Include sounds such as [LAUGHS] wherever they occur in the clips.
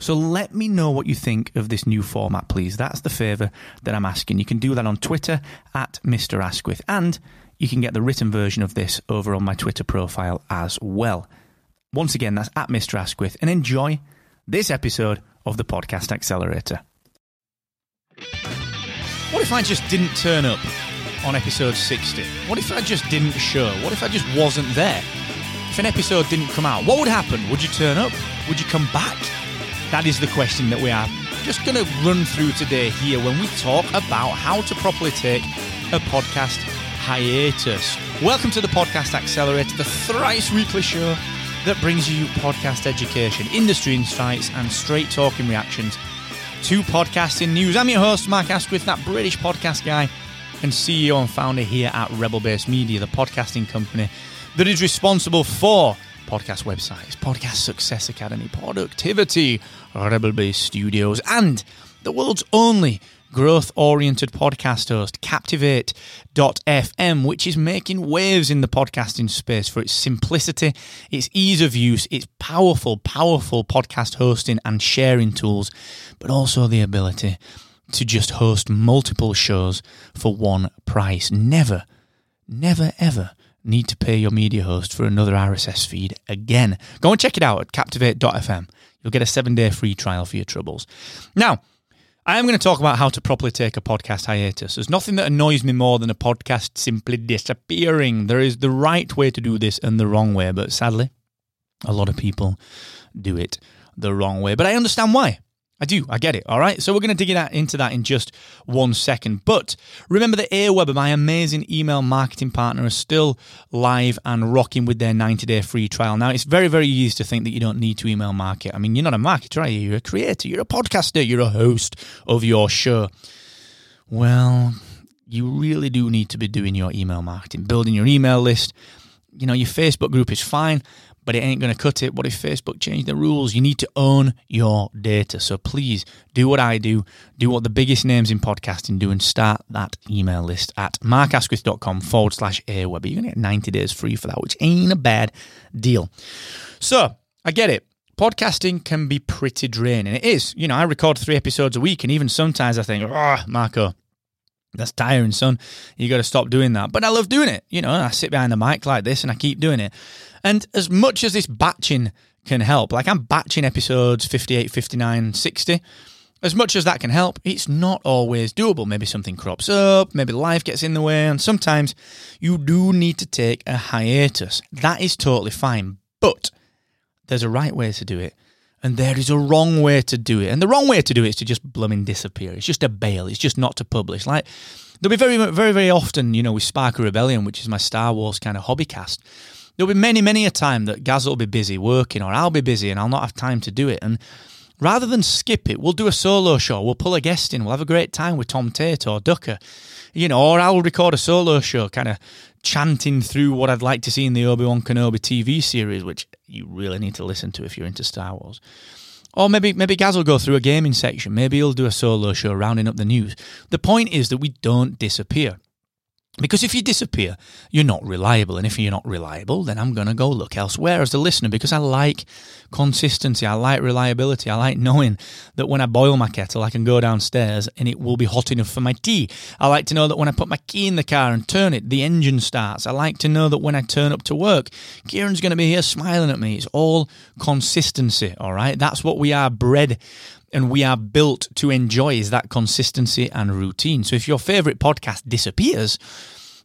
So let me know what you think of this new format, please. That's the favour that I'm asking. You can do that on Twitter at Mr. Asquith, and you can get the written version of this over on my Twitter profile as well. Once again, that's at Mr. Asquith, and enjoy this episode of the Podcast Accelerator. What if I just didn't turn up on episode 60? What if I just didn't show? What if I just wasn't there? If an episode didn't come out, what would happen? Would you turn up? Would you come back? That is the question that we are just going to run through today here when we talk about how to properly take a podcast hiatus. Welcome to the Podcast Accelerator, the thrice weekly show that brings you podcast education, industry insights, and straight talking reactions to podcasting news. I'm your host, Mark Asquith, that British podcast guy and CEO and founder here at Rebel Base Media, the podcasting company that is responsible for podcast websites, Podcast Success Academy, Poductivity, Rebel Base Studios, and the world's only growth oriented podcast host, Captivate.fm, which is making waves in the podcasting space for its simplicity, its ease of use, its powerful, powerful podcast hosting and sharing tools, but also the ability to just host multiple shows for one price. Never, never, ever need to pay your media host for another RSS feed again. Go and check it out at captivate.fm. You'll get a seven day free trial for your troubles. Now, I am going to talk about how to properly take a podcast hiatus. There's nothing that annoys me more than a podcast simply disappearing. There is the right way to do this and the wrong way, but sadly, a lot of people do it the wrong way. But I understand why. I do. I get it. All right. So we're going to dig into that in just one second. But remember that Aweber, my amazing email marketing partner, is still live and rocking with their 90 day free trial. Now, it's very, very easy to think that you don't need to email market. I mean, you're not a marketer, are you? You're a creator, you're a podcaster, you're a host of your show. Well, you really do need to be doing your email marketing, building your email list. You know, your Facebook group is fine but it ain't going to cut it. What if Facebook changed the rules? You need to own your data. So please do what I do, do what the biggest names in podcasting do, and start that email list at markasquith.com forward slash Aweber. You're going to get 90 days free for that, which ain't a bad deal. So I get it. Podcasting can be pretty draining. It is. You know, I record three episodes a week, and even sometimes I think, oh, Marco, that's tiring, son. You got to stop doing that. But I love doing it. You know, I sit behind the mic like this and I keep doing it. And as much as this batching can help, like I'm batching episodes 58, 59, 60, as much as that can help, it's not always doable. Maybe something crops up, maybe life gets in the way, and sometimes you do need to take a hiatus. That is totally fine. But there's a right way to do it and there is a wrong way to do it. And the wrong way to do it is to just blooming disappear. It's just a bail. It's just not to publish. Like there'll be very, very, very often, you know, with Spark of Rebellion, which is my Star Wars kind of hobby cast. There'll be many, many a time that Gaz will be busy working, or I'll be busy and I'll not have time to do it. And rather than skip it, we'll do a solo show. We'll pull a guest in. We'll have a great time with Tom Tate or Ducker, you know, or I'll record a solo show, kind of chanting through what I'd like to see in the Obi Wan Kenobi TV series, which you really need to listen to if you're into Star Wars. Or maybe maybe Gaz will go through a gaming section. Maybe he'll do a solo show rounding up the news. The point is that we don't disappear. Because if you disappear, you're not reliable. And if you're not reliable, then I'm going to go look elsewhere as a listener because I like consistency. I like reliability. I like knowing that when I boil my kettle, I can go downstairs and it will be hot enough for my tea. I like to know that when I put my key in the car and turn it, the engine starts. I like to know that when I turn up to work, Kieran's going to be here smiling at me. It's all consistency, all right? That's what we are bred and we are built to enjoy is that consistency and routine. So if your favorite podcast disappears,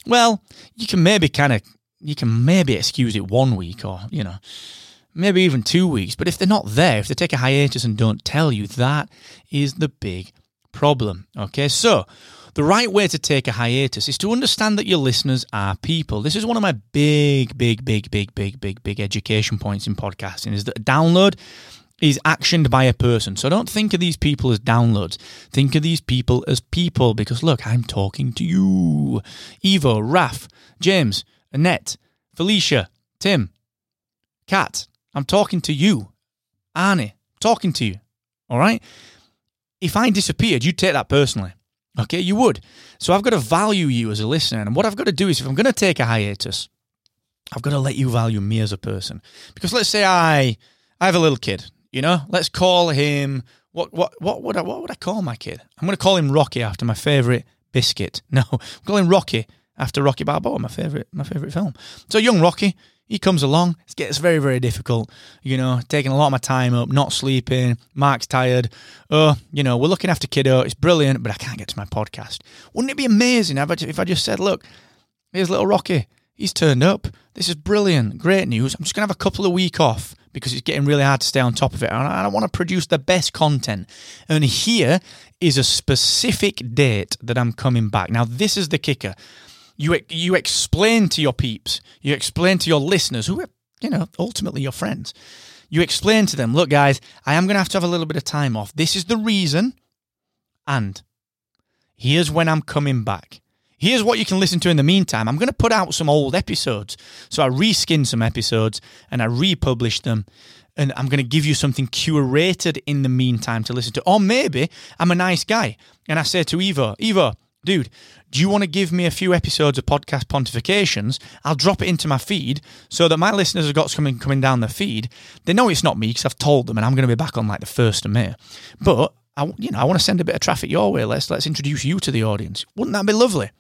well, you can maybe kind of you can maybe excuse it one week or you know maybe even two weeks. But if they're not there, if they take a hiatus and don't tell you, that is the big problem. Okay, so the right way to take a hiatus is to understand that your listeners are people. This is one of my big, big, big, big, big, big, big education points in podcasting is that download is actioned by a person. So don't think of these people as downloads. Think of these people as people because look, I'm talking to you. Evo, Raf, James, Annette, Felicia, Tim, Kat, I'm talking to you. Arnie, talking to you. All right? If I disappeared, you'd take that personally. Okay, you would. So I've got to value you as a listener. And what I've got to do is if I'm going to take a hiatus, I've got to let you value me as a person. Because let's say I I have a little kid, you know? Let's call him what what what would I what would I call my kid? I'm going to call him Rocky after my favorite biscuit. [LAUGHS] No, I'm calling him Rocky after Rocky Balboa, my favorite my favorite film. So young Rocky, he comes along. It gets very, very difficult. You know, taking a lot of my time up, not sleeping. Mark's tired. Oh, you know, we're looking after kiddo. It's brilliant, but I can't get to my podcast. Wouldn't it be amazing if I just said, look, here's little Rocky. He's turned up. This is brilliant. Great news. I'm just going to have a couple of week off because it's getting really hard to stay on top of it. And I want to produce the best content. And here is a specific date that I'm coming back. Now, this is the kicker you you explain to your peeps, you explain to your listeners, who are you know ultimately your friends. You explain to them, look, guys, I am going to have to have a little bit of time off. This is the reason, and here's when I'm coming back. Here's what you can listen to in the meantime. I'm going to put out some old episodes. So I reskin some episodes and I republish them. And I'm going to give you something curated in the meantime to listen to. Or maybe I'm a nice guy and I say to Evo, Evo, dude, do you want to give me a few episodes of podcast pontifications? I'll drop it into my feed so that my listeners have got something coming down the feed. They know it's not me because I've told them, and I'm going to be back on like the first of May. But I, you know, I want to send a bit of traffic your way. Let's let's introduce you to the audience. Wouldn't that be lovely?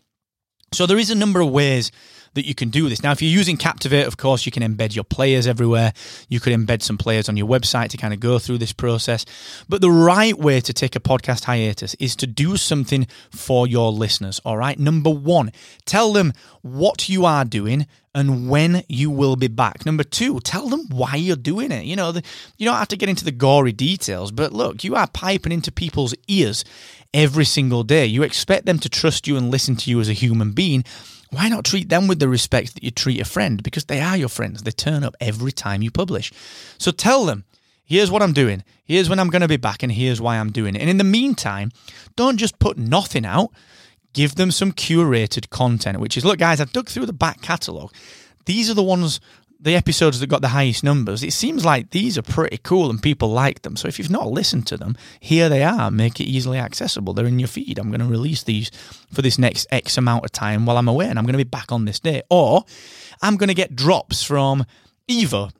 So there is a number of ways that you can do this. Now, if you're using Captivate, of course, you can embed your players everywhere. You could embed some players on your website to kind of go through this process. But the right way to take a podcast hiatus is to do something for your listeners. All right. Number one, tell them what you are doing and when you will be back. Number two, tell them why you're doing it. You know, the, you don't have to get into the gory details, but look, you are piping into people's ears every single day. You expect them to trust you and listen to you as a human being why not treat them with the respect that you treat a friend? Because they are your friends. They turn up every time you publish. So tell them, here's what I'm doing, here's when I'm going to be back, and here's why I'm doing it. And in the meantime, don't just put nothing out. Give them some curated content, which is look, guys, I've dug through the back catalogue. These are the ones the episodes that got the highest numbers, it seems like these are pretty cool and people like them. So if you've not listened to them, here they are. Make it easily accessible. They're in your feed. I'm going to release these for this next X amount of time while I'm away, and I'm going to be back on this day. Or I'm going to get drops from Evo.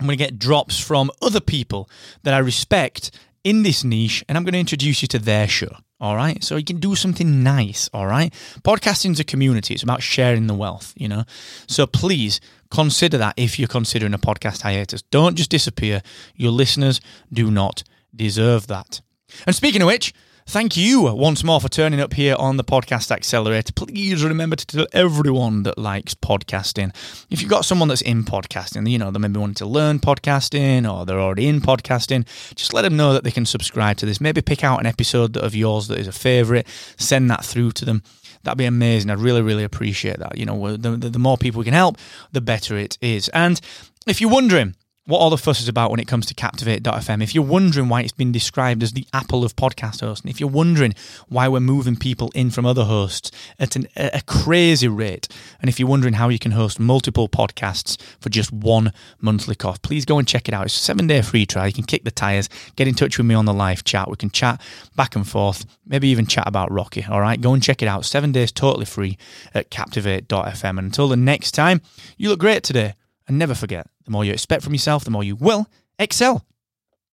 I'm going to get drops from other people that I respect in this niche, and I'm going to introduce you to their show. All right. So you can do something nice. All right. Podcasting's a community. It's about sharing the wealth, you know? So please consider that if you're considering a podcast hiatus. Don't just disappear. Your listeners do not deserve that. And speaking of which, Thank you once more for turning up here on the Podcast Accelerator. Please remember to tell everyone that likes podcasting. If you've got someone that's in podcasting, you know, they maybe wanting to learn podcasting or they're already in podcasting, just let them know that they can subscribe to this. Maybe pick out an episode of yours that is a favorite, send that through to them. That'd be amazing. I'd really, really appreciate that. You know, the, the more people we can help, the better it is. And if you're wondering, what all the fuss is about when it comes to Captivate.fm. If you're wondering why it's been described as the Apple of podcast hosting, if you're wondering why we're moving people in from other hosts at an, a crazy rate, and if you're wondering how you can host multiple podcasts for just one monthly cost, please go and check it out. It's a seven day free trial. You can kick the tires, get in touch with me on the live chat. We can chat back and forth, maybe even chat about Rocky. All right, go and check it out. Seven days totally free at Captivate.fm. And until the next time, you look great today. And never forget, the more you expect from yourself, the more you will excel.